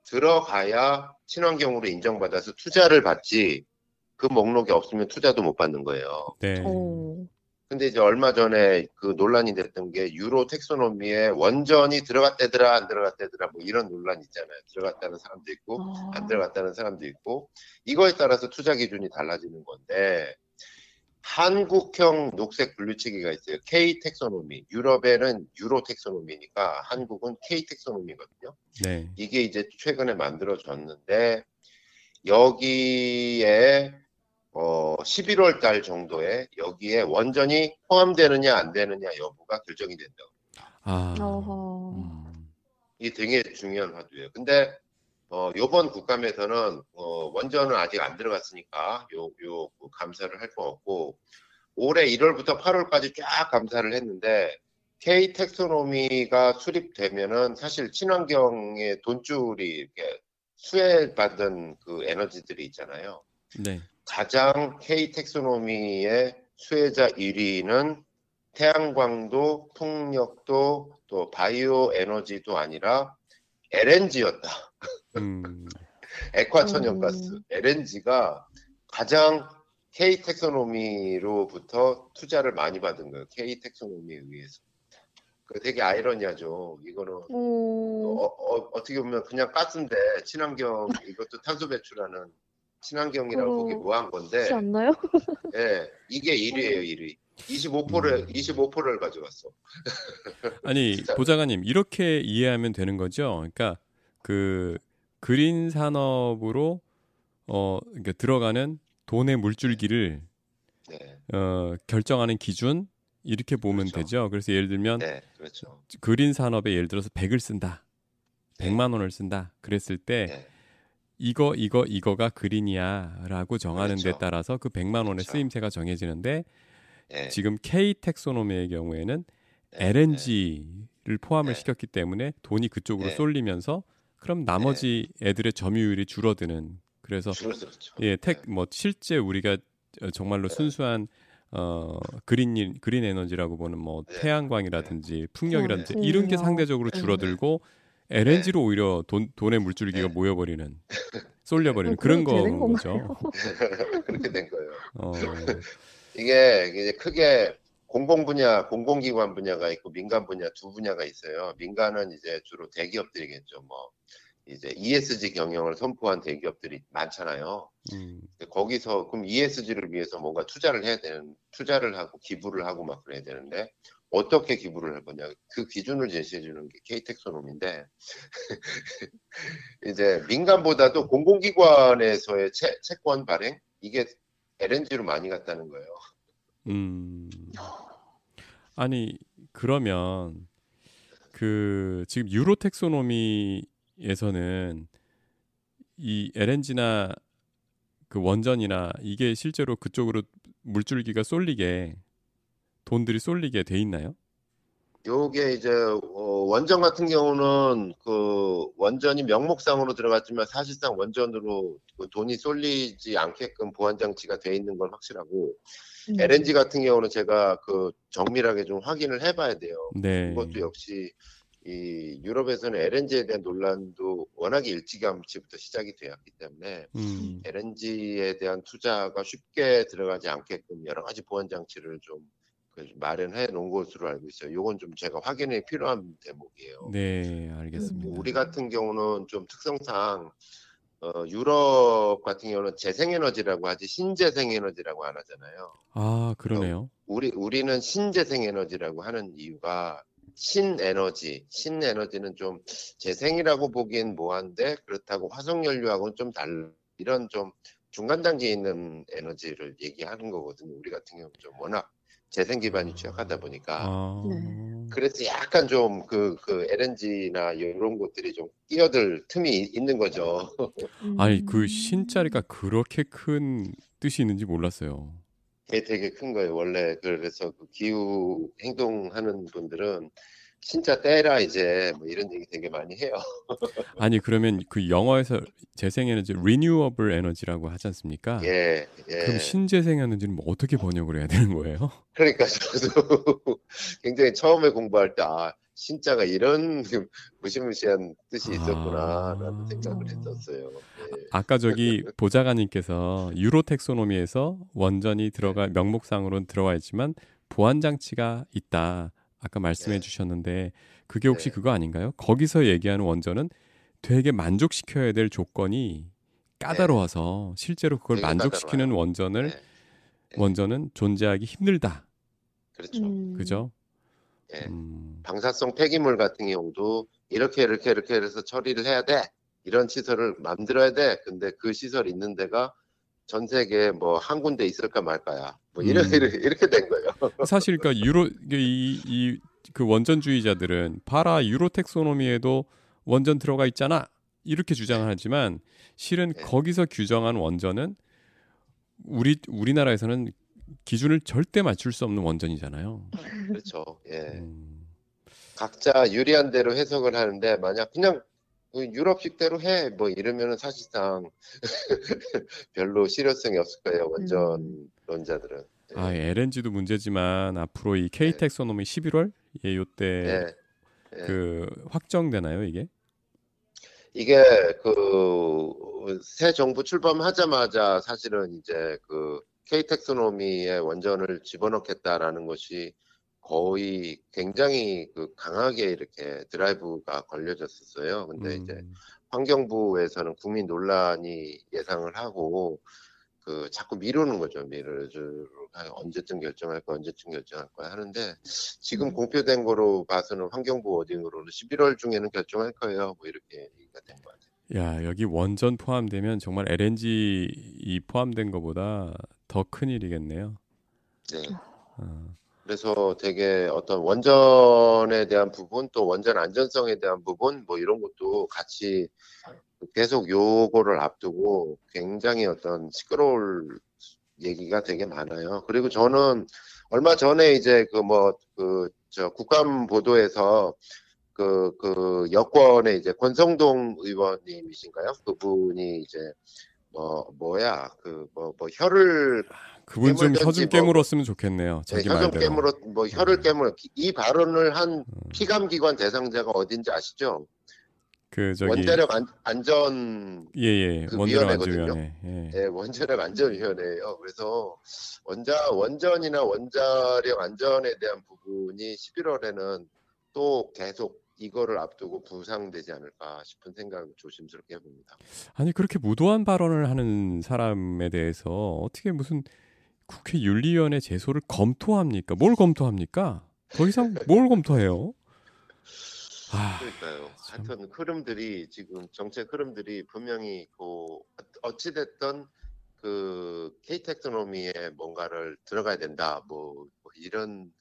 들어가야 친환경으로 인정받아서 투자를 받지. 그 목록에 없으면 투자도 못 받는 거예요. 네. 어, 근데 이제 얼마 전에 그 논란이 됐던 게 유로 텍소노미에 원전이 들어갔대더라 안 들어갔대더라 뭐 이런 논란 있잖아요. 들어갔다는 사람도 있고 아, 안 들어갔다는 사람도 있고 이거에 따라서 투자 기준이 달라지는 건데 한국형 녹색 분류체계가 있어요. K 텍소노미. 유럽에는 유로 텍소노미니까 한국은 K 텍소노미거든요. 네. 이게 이제 최근에 만들어졌는데 여기에 어 11월 달 정도에 여기에 원전이 포함되느냐 안 되느냐 여부가 결정이 된다고. 아. 음. 이게 되게 중요한 화두예요. 근데 어 요번 국감에서는 어 원전은 아직 안 들어갔으니까 요요 그 감사를 할 거 없고 올해 1월부터 8월까지 쫙 감사를 했는데 K 텍소노미가 수립되면은 사실 친환경의 돈줄이 이렇게 수혜받은 그 에너지들이 있잖아요. 네. 가장 K 텍소노미의 수혜자 1위는 태양광도, 풍력도, 또 바이오 에너지도 아니라 LNG였다. 음. 액화 천연가스. 음. LNG가 가장 K 텍소노미로부터 투자를 많이 받은 거예요. K 텍소노미에 의해서. 그 되게 아이러니하죠. 이거는 어, 오, 어, 떻게 보면 그냥 가스인데 친환경 이것도 탄소 배출하는 친환경이라고 그거 보기 뭐한 건데 그렇지 않나요? <laughs> 예, 이게 1위예요, 1위. 25%를 음. 25%를 가져갔어. <laughs> 아니 <laughs> 진짜. 보좌관님 이렇게 이해하면 되는 거죠. 그러니까 그 그린 산업으로 어 그러니까 들어가는 돈의 물줄기를 네, 어 결정하는 기준 이렇게 보면 그렇죠. 되죠. 그래서 예를 들면 네, 그렇죠. 그린 산업에 예를 들어서 100을 쓴다. 100만 원을 쓴다. 그랬을 때 네, 이거 이거 이거가 그린이야라고 정하는 데 그렇죠. 따라서 그 100만 원의 그렇죠. 쓰임새가 정해지는데 네, 지금 K 텍소노미의 경우에는 네, LNG를 포함을 네. 시켰기 때문에 돈이 그쪽으로 네. 쏠리면서 그럼 나머지 애들의 점유율이 줄어드는 그래서 줄어들었죠. 예, 택뭐 실제 우리가 어, 정말로 네. 순수한 어 그린 그린 에너지라고 보는 뭐 네. 태양광이라든지 풍력이라든지 네. 이런 게. 상대적으로 네. 줄어들고 LNG로 오히려 돈 돈의 물줄기가 네. 모여버리는 쏠려버리는 어, 그런 그럼 되는 거 건가요? 거죠. <laughs> 그렇게 된 거예요. 어, 이게 이제 크게 공공 분야, 공공기관 분야가 있고 민간 분야 두 분야가 있어요. 민간은 이제 주로 대기업들이겠죠. 뭐 이제 ESG 경영을 선포한 대기업들이 많잖아요. 음, 거기서 그럼 ESG를 위해서 뭔가 투자를 해야 되는 투자를 하고 기부를 하고 막 그래야 되는데 어떻게 기부를 할 거냐 그 기준을 제시해 주는 게 K텍소놈인데 <laughs> 이제 민간보다도 공공기관에서의 채, 채권 발행 이게 LNG로 많이 갔다는 거예요. 음. 아니 그러면 그 지금 유로 텍소노미에서는 이 LNG나 그 원전이나 이게 실제로 그쪽으로 물줄기가 쏠리게 돈들이 쏠리게 돼 있나요? 요게 이제 어, 원전 같은 경우는 그 원전이 명목상으로 들어갔지만 사실상 원전으로 그 돈이 쏠리지 않게끔 보안 장치가 돼 있는 건 확실하고 음. LNG 같은 경우는 제가 그 정밀하게 좀 확인을 해봐야 돼요. 네. 그것도 역시 이 유럽에서는 LNG에 대한 논란도 워낙에 일찌감치부터 시작이 되었기 때문에 음. LNG에 대한 투자가 쉽게 들어가지 않게끔 여러 가지 보안 장치를 좀그 마련해 놓은 것으로 알고 있어요. 요건 좀 제가 확인이 필요한 대목이에요. 네, 알겠습니다. 우리 같은 경우는 좀 특성상 어, 유럽 같은 경우는 재생에너지라고 하지 신재생에너지라고 안 하잖아요. 아, 그러네요. 우리 우리는 신재생에너지라고 하는 이유가 신에너지, 신에너지는 좀 재생이라고 보기엔 뭐한데 그렇다고 화석연료하고는 좀 달라. 이런 좀 중간 단계에 있는 에너지를 얘기하는 거거든요. 우리 같은 경우 좀 워낙 재생 기반이 취약하다 보니까 아. 네. 그래서 약간 좀 그 그 LNG나 이런 것들이 좀 끼어들 틈이 있는 거죠. 아니 음. 그 신자리가 그렇게 큰 뜻이 있는지 몰랐어요. 그게 되게 큰 거예요. 원래 그래서 그 기후 행동하는 분들은 진짜 떼라 이제 뭐 이런 얘기 되게 많이 해요. <laughs> 아니 그러면 그 영어에서 재생에너지 renewable 에너지라고 하지 않습니까? 예, 예. 그럼 신재생에너지는 뭐 어떻게 번역을 해야 되는 거예요? <laughs> 그러니까 저도 <laughs> 굉장히 처음에 공부할 때 아, 신자가 이런 무시무시한 뜻이 있었구나라는 아. 생각을 했었어요. 예. 아까 저기 보좌관님께서 유로 텍소노미에서 원전이 들어가 명목상으로는 들어와 있지만 보안 장치가 있다. 아까 말씀해 네. 주셨는데 그게 혹시 네. 그거 아닌가요? 거기서 얘기하는 원전은 되게 만족시켜야 될 조건이 까다로워서 실제로 그걸 만족시키는 까다로워요. 원전을. 원전은 존재하기 힘들다. 그렇죠. 음. 그죠? 예. 음, 방사성 폐기물 같은 경우도 이렇게 이렇게 이렇게 해서 처리를 해야 돼. 이런 시설을 만들어야 돼. 근데 그 시설 있는 데가 전 세계에 뭐한 군데 있을까 말까야. 뭐 이렇게 음. 이렇게, 이렇게 된 거예요. <laughs> 사실 그러니까 유로 이 이 그 원전주의자들은 봐라 유로 텍소노미에도 원전 들어가 있잖아 이렇게 주장을 하지만 실은 네. 거기서 규정한 원전은 우리 우리나라에서는 기준을 절대 맞출 수 없는 원전이잖아요. 그렇죠. 예. 음, 각자 유리한 대로 해석을 하는데 만약 그냥 그 유럽식대로 해 뭐 이러면은 사실상 <laughs> 별로 실효성이 없을 거예요 원전 론자들은. 예. 아 LNG도 문제지만 앞으로 이 K 텍소노미 11월 예 요때 예. 예. 그 확정되나요 이게? 이게 그 새 정부 출범하자마자 사실은 이제 그 K텍소노미의 원전을 집어넣겠다라는 것이 거의 굉장히 그 강하게 이렇게 드라이브가 걸려졌었어요. 근데 이제 음, 환경부에서는 국민 논란이 예상을 하고 그 자꾸 미루는 거죠. 미루를 언제쯤 결정할 거야, 언제쯤 결정할 거야 하는데 지금 음. 공표된 거로 봐서는 환경부 워딩으로는 11월 중에는 결정할 거예요. 뭐 이렇게 얘기가 된것 같아요. 야 여기 원전 포함되면 정말 LNG 이 포함된 것보다 더 큰 일이겠네요. 네. 어. 그래서 되게 어떤 원전에 대한 부분 또 원전 안전성에 대한 부분 뭐 이런 것도 같이 계속 요거를 앞두고 굉장히 어떤 시끄러울 얘기가 되게 많아요. 그리고 저는 얼마 전에 이제 그 뭐 그 저 국감 보도에서 그, 그 여권의 이제 권성동 의원님이신가요? 그분이 이제 뭐 뭐야 그 뭐뭐 혀를 그분 좀혀 깨물든지 좀 뭐- 깨물었으면 좋겠네요. 네, 자기 혀좀 말대로. 깨물어 뭐 혀를 깨물어 이 발언을 한 음, 피감기관 대상자가 어딘지 아시죠? 그 저기 원자력 안, 안전 예예 그 원자력. 안전위원회. 예. 예, 원자력 안전위원회예요. 그래서 원자 원전이나 원자력 안전에 대한 부분이 11월에는 또 계속 이거를 앞두고 부상되지 않을까 싶은 생각을 조심스럽게 해봅니다. 아니 그렇게 무도한 발언을 하는 사람에 대해서 어떻게 무슨 국회 윤리위원회 제소를 검토합니까? 뭘 검토합니까? 더 이상 뭘 검토해요? 아, 그러니까요. 참. 하여튼 흐름들이 지금 정책 흐름들이 분명히 그 어찌 됐든 그 K-텍스노미에 뭔가를 들어가야 된다. 뭐, 뭐 이런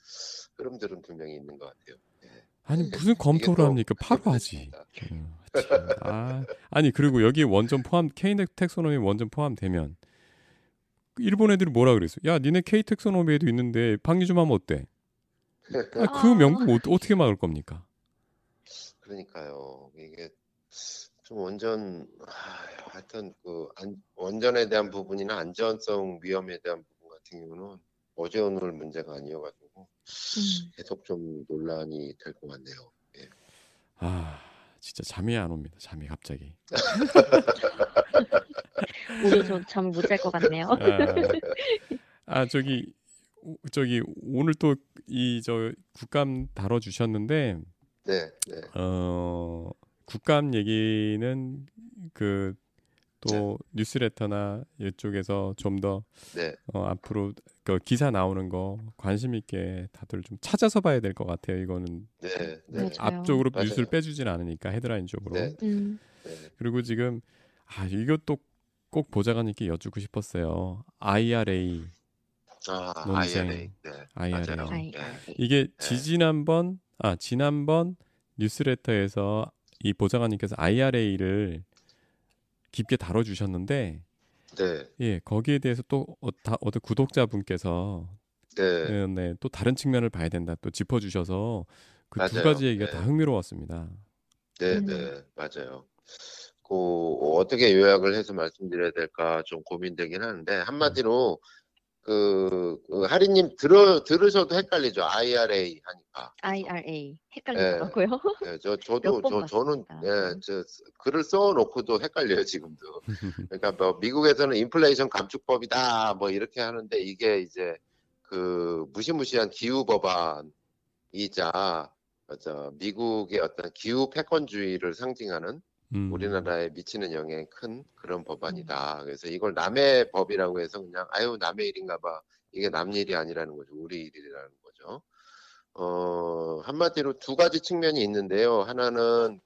흐름들은 분명히 있는 것 같아요. 예. 아니 <laughs> 무슨 검토를 또 합니까? 바로 하지. 음, 참. 아, 아니 그리고 여기 원전 포함 K 텍소노미 원전 포함되면 일본 애들이 뭐라 그랬어? 야, 니네 K 텍소노미에도 있는데 방류 좀 하면 어때? 아, 그 아. 명분 어, 어떻게 막을 겁니까? 그러니까요. 이게 좀 원전 아, 하여튼 그 안- 원전에 대한 부분이나 안전성 위험에 대한 부분 같은 경우는 어제 오늘 문제가 아니어가지고 음. 계속 좀 논란이 될 것 같네요. 아, 진짜 잠이 안 옵니다. 잠이 갑자기. <laughs> 우리도 잠못잘 것 같네요. 아, 아, 저기 오- 저기 오늘 또 이 저 국감 다뤄 주셨는데 네, 네, 어 국감 얘기는 그또 네. 뉴스레터나 이쪽에서 좀더 네, 어, 앞으로 그 기사 나오는 거 관심 있게 다들 좀 찾아서 봐야 될 것 같아요. 이거는 네, 네, 맞아요. 앞쪽으로 맞아요. 뉴스를 빼주진 않으니까 헤드라인 쪽으로. 네. 음. 네. 그리고 지금 아 이것도 꼭 보좌관님께 여쭙고 싶었어요. IRA 아, 논쟁. IRA. 네, IRA. 맞아요. 네. 이게 지지난번 아 지난번 뉴스레터에서 이 보좌관님께서 IRA를 깊게 다뤄주셨는데 네, 예 거기에 대해서 또 어, 다, 어떤 구독자분께서 네, 네, 네, 또 다른 측면을 봐야 된다 또 짚어주셔서 그 두. 가지 얘기가 네. 다 흥미로웠습니다. 네, 음. 네, 맞아요. 그 어떻게 요약을 해서 말씀드려야 될까 좀 고민되긴 하는데 한마디로 그, 그 하리님 들어 들으셔도 헷갈리죠. IRA 하니까. IRA 헷갈리더라고요. <laughs> 네, 저 저도 저 저는. 예, 저 글을 써놓고도 헷갈려요 지금도. 그러니까 뭐 미국에서는 인플레이션 감축법이다 뭐 이렇게 하는데 이게 이제 그 무시무시한 기후 법안이자 저 미국의 어떤 기후 패권주의를 상징하는 음, 우리나라에 미치는 영향이 큰 그런 법안이다. 그래서 이걸 남의 법이라고 해서 그냥 아유 남의 일인가 봐. 이게 남 일이 아니라는 거죠. 우리 일이라는 거죠. 어, 한마디로 두 가지 측면이 있는데요. 하나는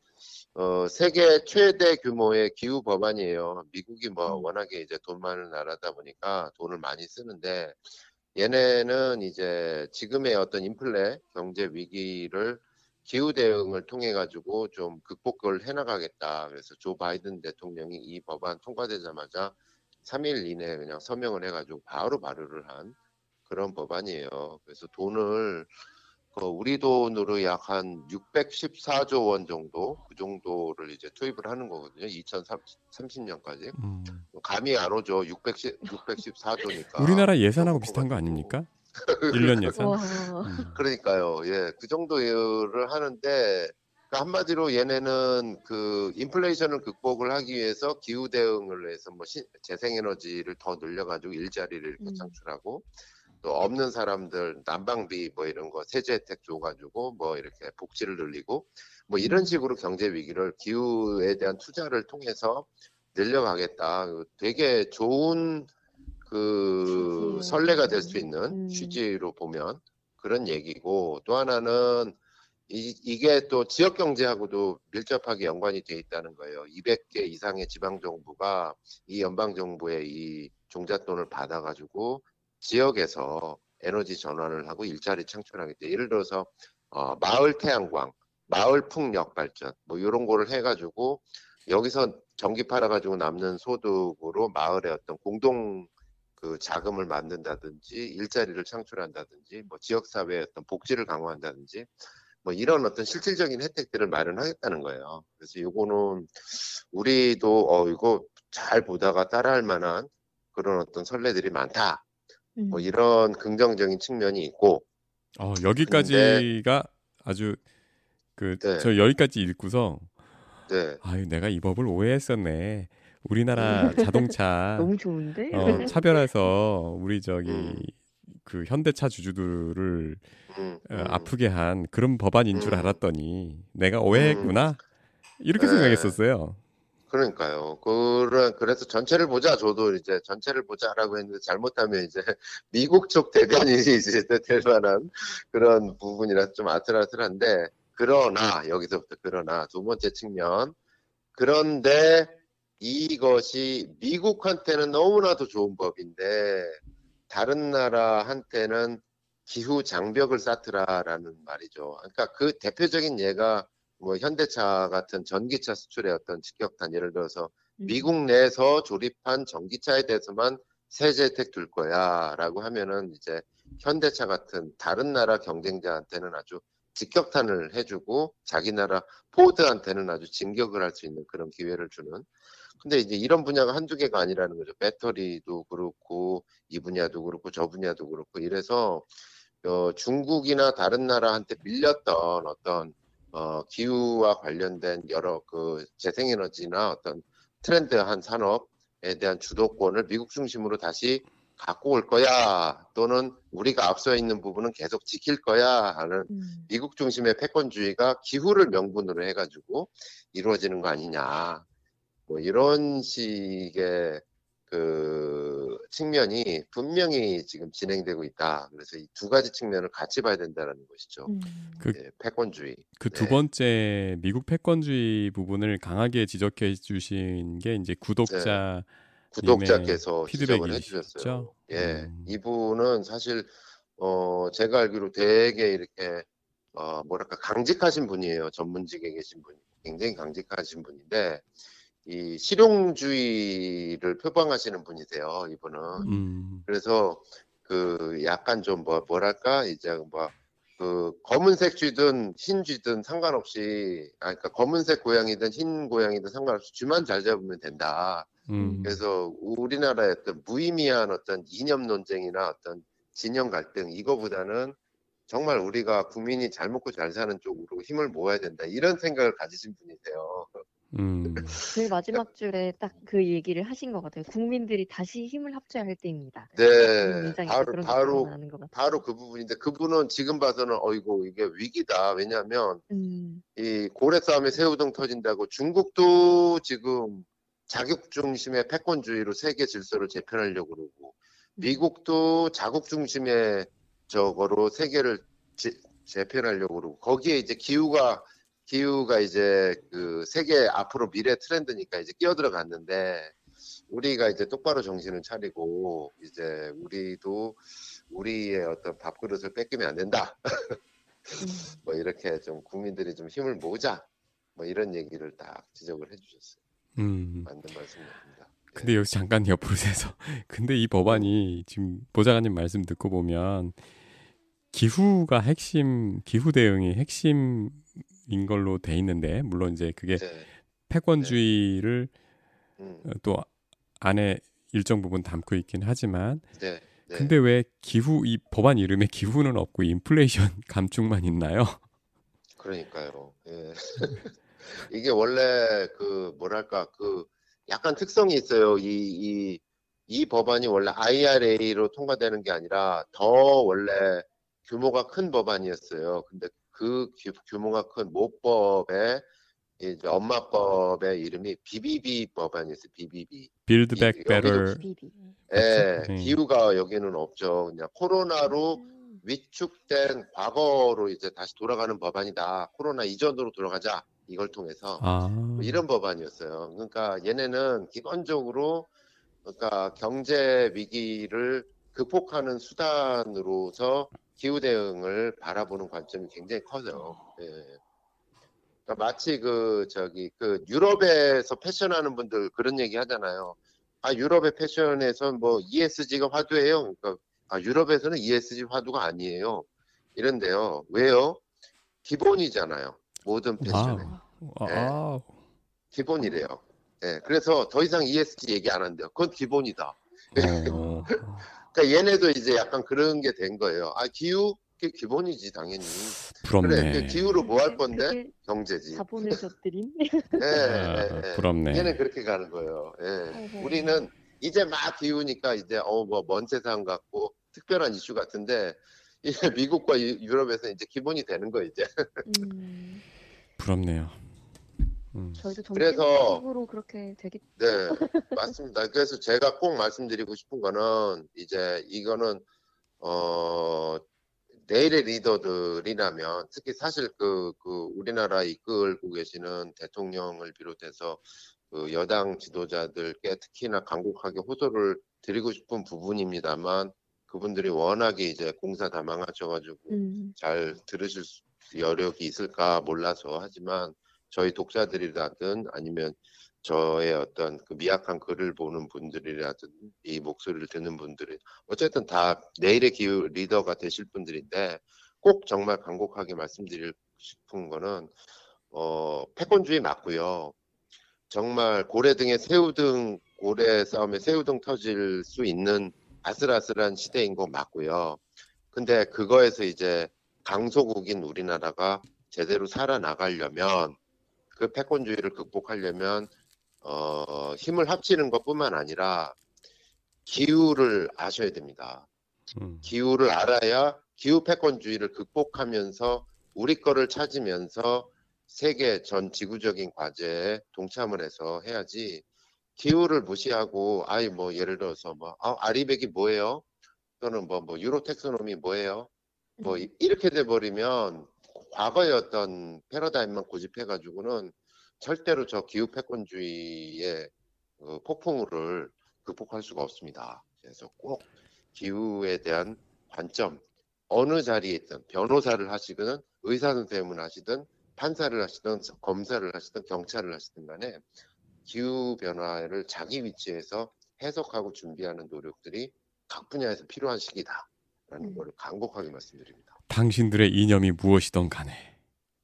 어, 세계 최대 규모의 기후 법안이에요. 미국이 뭐 음. 워낙에 이제 돈 많은 나라다 보니까 돈을 많이 쓰는데 얘네는 이제 지금의 어떤 인플레 경제 위기를 기후 대응을 통해 가지고 좀 극복을 해나가겠다. 그래서 조 바이든 대통령이 이 법안 통과되자마자 3일 이내에 그냥 서명을 해가지고 바로 발의를 한 그런 법안이에요. 그래서 돈을 그 우리 돈으로 약 한 614조 원 정도 그 정도를 이제 투입을 하는 거거든요. 2030년까지 음. 감이 안 오죠. 610 614조니까 우리나라 예산하고 비슷한 거 아닙니까? 1년 예산. 와. 음. 그러니까요. 예, 그 정도를 하는데 그러니까 한마디로 얘네는 그 인플레이션을 극복을 하기 위해서 기후 대응을 해서 뭐 시- 재생에너지를 더 늘려가지고 일자리를 이렇게 음. 창출하고 또 없는 사람들 난방비 뭐 이런 거 세제 혜택 줘가지고 뭐 이렇게 복지를 늘리고 뭐 이런 음. 식으로 경제 위기를 기후에 대한 투자를 통해서 늘려가겠다. 되게 좋은 그 취지. 선례가 될 수 있는 음. 취지로 보면 그런 얘기고 또 하나는 이, 이게 또 지역 경제하고도 밀접하게 연관이 돼 있다는 거예요. 200개 이상의 지방 정부가 이 연방 정부의 이 종잣돈을 받아가지고 지역에서 에너지 전환을 하고 일자리 창출하기 때 예를 들어서 어, 마을 태양광, 마을 풍력 발전 뭐 이런 거를 해가지고 여기서 전기 팔아가지고 남는 소득으로 마을의 어떤 공동 그 자금을 만든다든지 일자리를 창출한다든지 뭐 지역 사회의 어떤 복지를 강화한다든지 뭐 이런 어떤 실질적인 혜택들을 마련하겠다는 거예요. 그래서 이거는 우리도 어 이거 잘 보다가 따라할 만한 그런 어떤 선례들이 많다. 음. 뭐 이런 긍정적인 측면이 있고 어, 여기까지가 아주 그 네. 저 여기까지 읽고서 네. 아유 내가 이 법을 오해했었네. 우리나라 <laughs> 자동차 너무 좋은데? 어, 차별해서 우리 저기 음. 그 현대차 주주들을 음, 어, 음. 아프게 한 그런 법안인 줄 음. 알았더니 내가 오해했구나 이렇게 네. 생각했었어요. 그러니까요. 그래, 그래서 전체를 보자. 저도 이제 전체를 보자라고 했는데 잘못하면 이제 <laughs> 미국 쪽 대변인이 <laughs> 이제 될 만한 그런 부분이라 좀 아슬아슬한데 그러나 여기서부터 그러나 두 번째 측면 그런데 이것이 미국한테는 너무나도 좋은 법인데 다른 나라한테는 기후 장벽을 쌓더라라는 말이죠. 그러니까 그 대표적인 예가 뭐 현대차 같은 전기차 수출의 어떤 직격탄 예를 들어서 음. 미국 내에서 조립한 전기차에 대해서만 세제 혜택 둘 거야라고 하면은 이제 현대차 같은 다른 나라 경쟁자한테는 아주 직격탄을 해주고 자기 나라 포드한테는 아주 진격을 할 수 있는 그런 기회를 주는. 근데 이제 이런 분야가 한두 개가 아니라는 거죠. 배터리도 그렇고 이 분야도 그렇고 저 분야도 그렇고 이래서 어, 중국이나 다른 나라한테 밀렸던 어떤 어, 기후와 관련된 여러 그 재생에너지나 어떤 트렌드한 산업에 대한 주도권을 미국 중심으로 다시 갖고 올 거야 또는 우리가 앞서 있는 부분은 계속 지킬 거야 하는 음. 미국 중심의 패권주의가 기후를 명분으로 해가지고 이루어지는 거 아니냐 뭐 이런 식의 그 측면이 분명히 지금 진행되고 있다. 그래서 이 두 가지 측면을 같이 봐야 된다는 것이죠. 음. 그- 예, 패권주의. 그두 네. 번째 미국 패권주의 부분을 강하게 지적해 주신 게 이제 구독자 구독자께서 지적을 피드백이 해주셨어요. 예, 음. 이분은 사실 어 제가 알기로 되게 이렇게 어 뭐랄까 강직하신 분이에요. 전문직에 계신 분이 굉장히 강직하신 분인데 이 실용주의를 표방하시는 분이세요. 이분은 음. 그래서 그 약간 좀 뭐 뭐랄까 이제 뭐 그 검은색 쥐든 흰 쥐든 상관없이 아 그러니까 검은색 고양이든 흰 고양이든 상관없이 쥐만 잘 잡으면 된다. 음. 그래서 우리나라의 어떤 무의미한 어떤 이념 논쟁이나 어떤 진영 갈등 이거보다는 정말 우리가 국민이 잘 먹고 잘 사는 쪽으로 힘을 모아야 된다 이런 생각을 가지신 분이세요. 음. 제일 마지막 줄에 딱 그 얘기를 하신 것 같아요. 국민들이 다시 힘을 합쳐야 할 때입니다. 음, 네, 바로 바로. 바로 그 부분인데 그분은 지금 봐서는 어이고 이게 위기다. 왜냐하면 음, 이 고래 싸움에 새우등 터진다고 중국도 지금 자국 중심의 패권주의로 세계 질서를 재편하려고 그러고 미국도 자국 중심의 저거로 세계를 재, 재편하려고 그러고 거기에 이제 기후가 기후가 이제 그 세계 앞으로 미래 트렌드니까 이제 끼어들어 갔는데 우리가 이제 똑바로 정신을 차리고 이제 우리도 우리의 어떤 밥그릇을 뺏기면 안 된다. 음. <laughs> 뭐 이렇게 좀 국민들이 좀 힘을 모으자. 뭐 이런 얘기를 딱 지적을 해주셨어요. 음. 맞는 말씀입니다. 근데 여기서 잠깐 옆으로 세서 <laughs> 근데 이 법안이 지금 보좌관님 말씀 듣고 보면 기후가 핵심 기후 대응이 핵심 인 걸로 돼 있는데 물론 이제 그게 네. 패권주의를 음, 어, 또 안에 일정 부분 담고 있긴 하지만 네. 네. 근데 왜 기후 이 법안 이름에 기후는 없고 인플레이션 <laughs> 감축만 있나요? 그러니까요. 예. <laughs> 이게 원래 그 뭐랄까 그 약간 특성이 있어요. 이, 이, 이 법안이 원래 IRA로 통과되는 게 아니라 더 원래 규모가 큰 법안이었어요. 근데 그 규, 규모가 큰 모법의 이제 엄마법의 이름이 BBB 법안이었어요. BBB. Build 이- Back Better 비비. 예? 네. 기후가 여기는 없죠. 그냥 코로나로 음. 위축된 과거로 이제 다시 돌아가는 법안이다. 코로나 이전으로 돌아가자. 이걸 통해서 아 뭐 이런 법안이었어요. 그러니까 얘네는 기본적으로 그러니까 경제 위기를 극복하는 수단으로서 기후 대응을 바라보는 관점이 굉장히 커요. 예. 그러니까 마치 그 저기 그 유럽에서 패션하는 분들 그런 얘기 하잖아요. 아 유럽의 패션에서 뭐 ESG가 화두예요. 그러니까 아 유럽에서는 ESG 화두가 아니에요. 이런데요. 왜요? 기본이잖아요. 모든 패션에. 아, 아, 기본이래요. 예, 그래서 더 이상 ESG 얘기 안 한대요. 그건 기본이다. 어, <laughs> <laughs> 그러니까 얘네도 이제 약간 그런 게 된 거예요. 아 기후 그게 기본이지 당연히. 그래, 부럽네. 그 기후로 뭐 할 건데 경제지. 자본을 줬드린. <laughs> 예, 아, 예, 예. 부럽네. 얘는 그렇게 가는 거예요. 예. 어허. 우리는 이제 막 기우니까 이제 어 뭐 먼 세상 같고 특별한 이슈 같은데 이제 미국과 유- 유럽에서 이제 기본이 되는 거 이제. 음, 부럽네요. 음. 저희도 그래서- 정책으로 그렇게 되겠. 네, 맞습니다. 그래서 제가 꼭 말씀드리고 싶은 거는 이제 이거는 어 내일의 리더들이라면 특히 사실 그, 그 우리나라 이끌고 계시는 대통령을 비롯해서 그 여당 지도자들께 특히나 간곡하게 호소를 드리고 싶은 부분입니다만 그분들이 워낙에 이제 공사 다 망하셔가지고 음, 잘 들으실 수- 여력이 있을까 몰라서 하지만 저희 독자들이라든 아니면 저의 어떤 그 미약한 글을 보는 분들이라든 이 목소리를 듣는 분들이 어쨌든 다 내일의 기후 리더가 되실 분들인데 꼭 정말 간곡하게 말씀드리고 싶은 거는 어 패권주의 맞고요. 정말 고래 등에 새우 등 고래 싸움에 새우 등 터질 수 있는 아슬아슬한 시대인 거 맞고요. 근데 그거에서 이제 강소국인 우리나라가 제대로 살아나가려면 그 패권주의를 극복하려면 어, 힘을 합치는 것뿐만 아니라 기후를 아셔야 됩니다. 음. 기후를 알아야 기후 패권주의를 극복하면서 우리 거를 찾으면서 세계 전 지구적인 과제에 동참을 해서 해야지 기후를 무시하고 아이 뭐 예를 들어서 뭐 아, 아리백이 뭐예요? 또는 뭐뭐 유로 텍소노미 뭐예요? 뭐 이- 이렇게 돼 버리면 과거의 어떤 패러다임만 고집해 가지고는 절대로 저 기후 패권주의의 그 폭풍우를 극복할 수가 없습니다. 그래서 꼭 기후에 대한 관점 어느 자리에 있든 변호사를 하시든 의사 선생님을 하시든 판사를 하시든 검사를 하시든 경찰을 하시든 간에 기후 변화를 자기 위치에서 해석하고 준비하는 노력들이 각 분야에서 필요한 시기다라는 음. 것을 간곡하게 말씀드립니다. 당신들의 이념이 무엇이든 간에.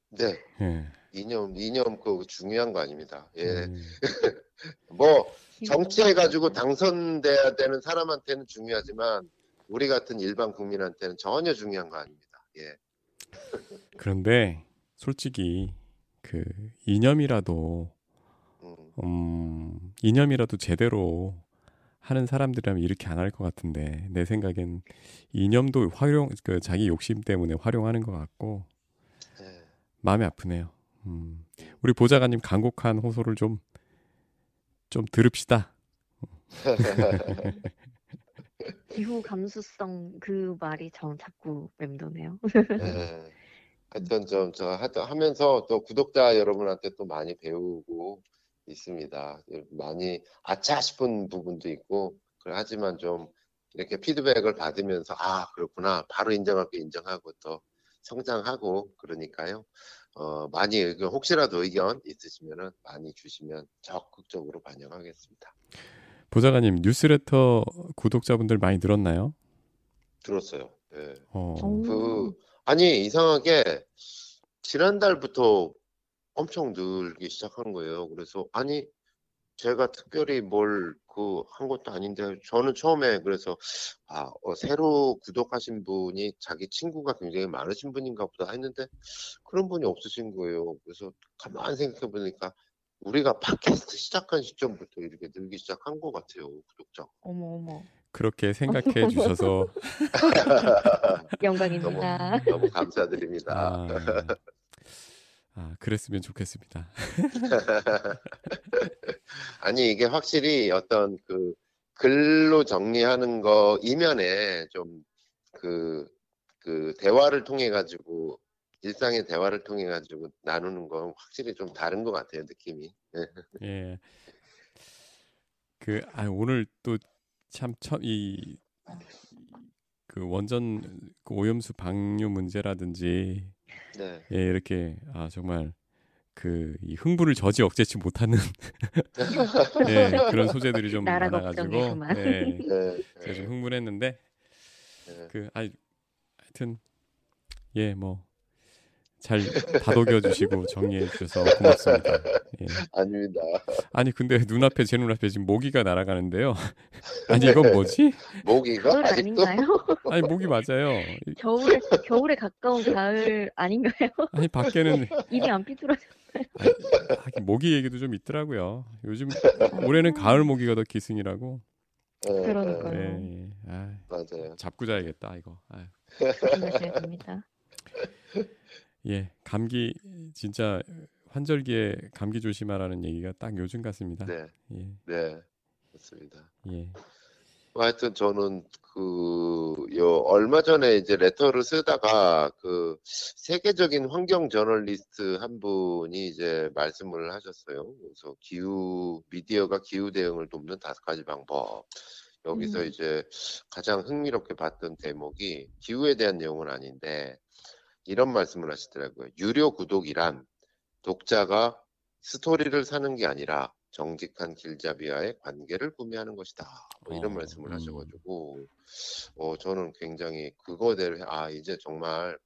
네, 예. 이념 이념 그 중요한 거 아닙니다. 예, 음. <laughs> 뭐 정치해 가지고 당선돼야 되는 사람한테는 중요하지만 우리 같은 일반 국민한테는 전혀 중요한 거 아닙니다. 예, <laughs> 그런데 솔직히 그 이념이라도 음, 음, 이념이라도 제대로 하는 사람들이라면 이렇게 안 할 것 같은데 내 생각엔 이념도 활용 그 자기 욕심 때문에 활용하는 것 같고 예. 마음이 아프네요. 음, 우리 보좌관님 간곡한 호소를 좀 좀 들읍시다. <laughs> 기후 감수성 그 말이 전 자꾸 맴도네요. 예. 하여튼 좀 저 하면서 또 구독자 여러분한테 또 많이 배우고 있습니다. 많이 아차 싶은 부분도 있고 하지만 좀 이렇게 피드백을 받으면서 아 그렇구나 바로 인정할 게 인정하고 또 성장하고 그러니까요. 어, 많이 의견 혹시라도 의견 있으시면은 많이 주시면 적극적으로 반영하겠습니다. 보좌관님 뉴스레터 구독자분들 많이 늘었나요? 들었어요. 예. 어, 오. 그 아니 이상하게 지난달부터 엄청 늘기 시작한 거예요. 그래서 아니 제가 특별히 뭘 그 한 것도 아닌데 저는 처음에 그래서 아 어, 새로 구독하신 분이 자기 친구가 굉장히 많으신 분인가 보다 했는데 그런 분이 없으신 거예요. 그래서 가만 생각해 보니까 우리가 팟캐스트 시작한 시점부터 이렇게 늘기 시작한 것 같아요. 구독자. 어머 어머 그렇게 생각해 주셔서 <laughs> 영광입니다. 너무 너무 감사드립니다. 아, 아 그랬으면 좋겠습니다. <laughs> 아니 이게 확실히 어떤 그 글로 정리하는 거 이면에 좀 그 그 대화를 통해 가지고 일상의 대화를 통해 가지고 나누는 건 확실히 좀 다른 것 같아요 느낌이. 예. 그, 아, 오늘 또 참, 첫, 이, 그 원전 그 오염수 방류 문제라든지, 네. 예, 이렇게, 아, 정말, 그, 이 흥분을 저지 억제치 못하는, <laughs> 예, 그런 소재들이 좀 많아가지고. 예, 네. 제가 좀 흥분했는데, 네. 그, 아, 하여튼, 예, 뭐, 잘 다독여 주시고 정리해 주셔서 고맙습니다. 예. 아닙니다. 아니 근데 눈앞에 제 눈앞에 지금 모기가 날아가는데요. <laughs> 아니 이건 뭐지? 모기가 아직도 아닌가요? 아니 모기 맞아요. 겨울에 겨울에 가까운 가을 아닌가요? 아니 밖에는 입이 안. 아니, 하긴 모기 얘기도 좀 있더라고요. 요즘 올해는 가을 모기가 더 기승이라고. 예, 그러니까요. 예, 예, 예. 아, 맞아요. 잡고 자야겠다 이거. 아유. 조심하셔야 됩니다. 예, 감기 진짜 환절기에 감기 조심하라는 얘기가 딱 요즘 같습니다. 네, 예, 네, 맞습니다. 예, 뭐 하여튼 저는 그, 요, 얼마 전에 이제 레터를 쓰다가 그 세계적인 환경 저널리스트 한 분이 이제 말씀을 하셨어요. 그래서 기후, 미디어가 기후 대응을 돕는 다섯 가지 방법. 여기서 음. 이제 가장 흥미롭게 봤던 대목이 기후에 대한 내용은 아닌데 이런 말씀을 하시더라고요. 유료 구독이란 독자가 스토리를 사는 게 아니라 정직한 길잡이와의 관계를 구매하는 것이다. 뭐 이런 어, 말씀을 음. 하셔가지고, 어, 저는 굉장히 그거대로, 아, 이제 정말,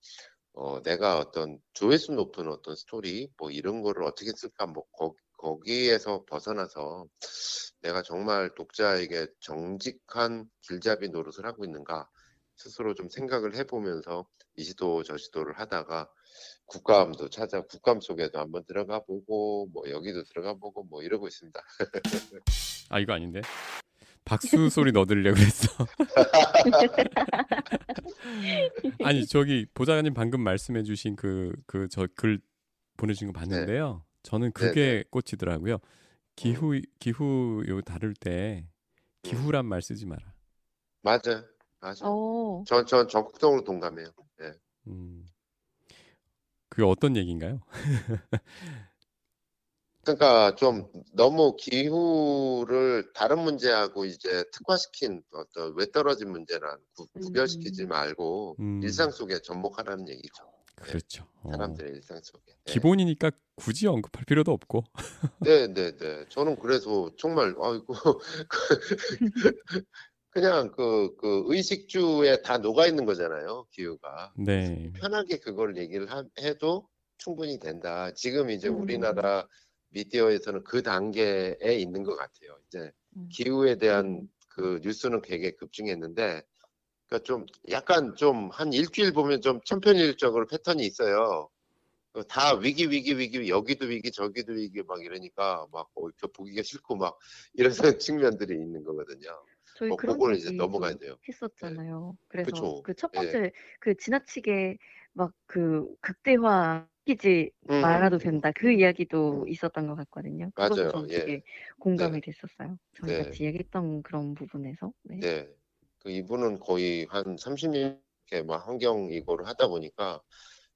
어, 내가 어떤 조회수 높은 어떤 스토리, 뭐 이런 거를 어떻게 쓸까, 뭐, 거, 거기에서 벗어나서 내가 정말 독자에게 정직한 길잡이 노릇을 하고 있는가 스스로 좀 생각을 해보면서 이 시도 저 시도를 하다가 국감도 찾아 국감 속에도 한번 들어가 보고 뭐 여기도 들어가 보고 뭐 이러고 있습니다. 아 이거 아닌데. 박수 소리 넣어드리려고 그랬어. <laughs> 아니 저기 보좌관님 방금 말씀해주신 그 그 저 글 보내주신 거 봤는데요. 저는 그게 꽂히더라고요. 기후 기후 요 다룰 때 기후란 말 쓰지 마라. 맞아, 맞아. 어, 전 전 적극적으로 동감해요. 네. 음. 그게 어떤 얘기인가요? <laughs> 그러니까 좀 너무 기후를 다른 문제하고 이제 특화시킨 어떤 왜 떨어진 문제랑 구, 구별시키지 음. 말고 음. 일상 속에 접목하라는 얘기죠. 그렇죠. 어. 사람들의 일상 속에. 네. 기본이니까 굳이 언급할 필요도 없고. <laughs> 네, 네, 네. 저는 그래서 정말 아이고 <laughs> 그냥 그, 그 의식주에 다 녹아 있는 거잖아요, 기후가. 네. 편하게 그걸 얘기를 하- 해도 충분히 된다. 지금 이제 음. 우리나라 미디어에서는 그 단계에 있는 것 같아요. 이제 음. 기후에 대한 그 뉴스는 되게 급증했는데, 그러니까 좀 약간 좀 한 일주일 보면 좀 천편일적으로 패턴이 있어요. 그다 위기 위기 위기 여기도 위기 저기도 위기 막 이러니까 막 어, 이렇게 보기가 싫고 막 이런 <laughs> 측면들이 있는 거거든요. 저희 뭐 그런 그걸 이제 얘기도 넘어가야 돼요. 했었잖아요. 그래서 그쵸. 그첫 예. 번째 그 지나치게 막 그 극대화 시키지 음. 말아도 된다 그 이야기도 있었던 것 같거든요. 그것도 맞아요. 전 예. 되게 공감이 됐었어요. 저희 네. 같이 얘기했던 그런 부분에서. 네. 네. 그 이분은 거의 한 30년 이렇게 막 환경 이거를 하다 보니까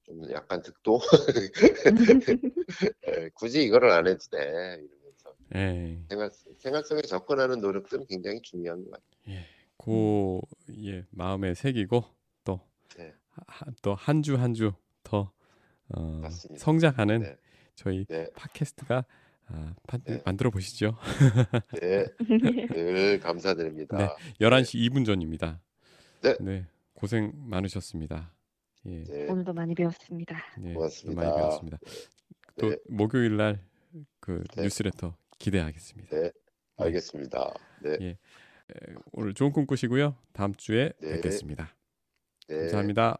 좀 약간 득도 <laughs> 예, 굳이 이거를 안 해도 돼 이러면서 예. 생활 생활 속에 접근하는 노력들은 굉장히 중요한 것 같아요. 그 예, 마음에 새기고 또 네. 또한 주 한 주 더 어, 맞습니다. 성장하는 네. 저희 네. 팟캐스트가 아, 판- 네. 만들어 보시죠. 네, 늘 감사드립니다. 네. 11시 2분 전입니다. 네. 고생 많으셨습니다. 예. 네, 오늘도 많이 배웠습니다. 예, 고맙습니다. 많이 배웠습니다. 또 네. 목요일 날그 네. 뉴스레터 기대하겠습니다. 네, 알겠습니다. 네, 예. 에, 오늘 좋은 꿈 꾸시고요. 다음 주에 네. 뵙겠습니다. 네. 감사합니다.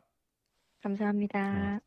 감사합니다.